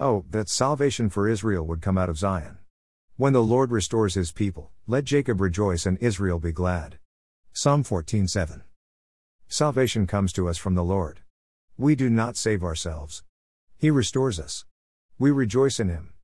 Oh, that salvation for Israel would come out of Zion. When the Lord restores his people, let Jacob rejoice and Israel be glad. Psalm 14:7. Salvation comes to us from the Lord. We do not save ourselves. He restores us. We rejoice in him.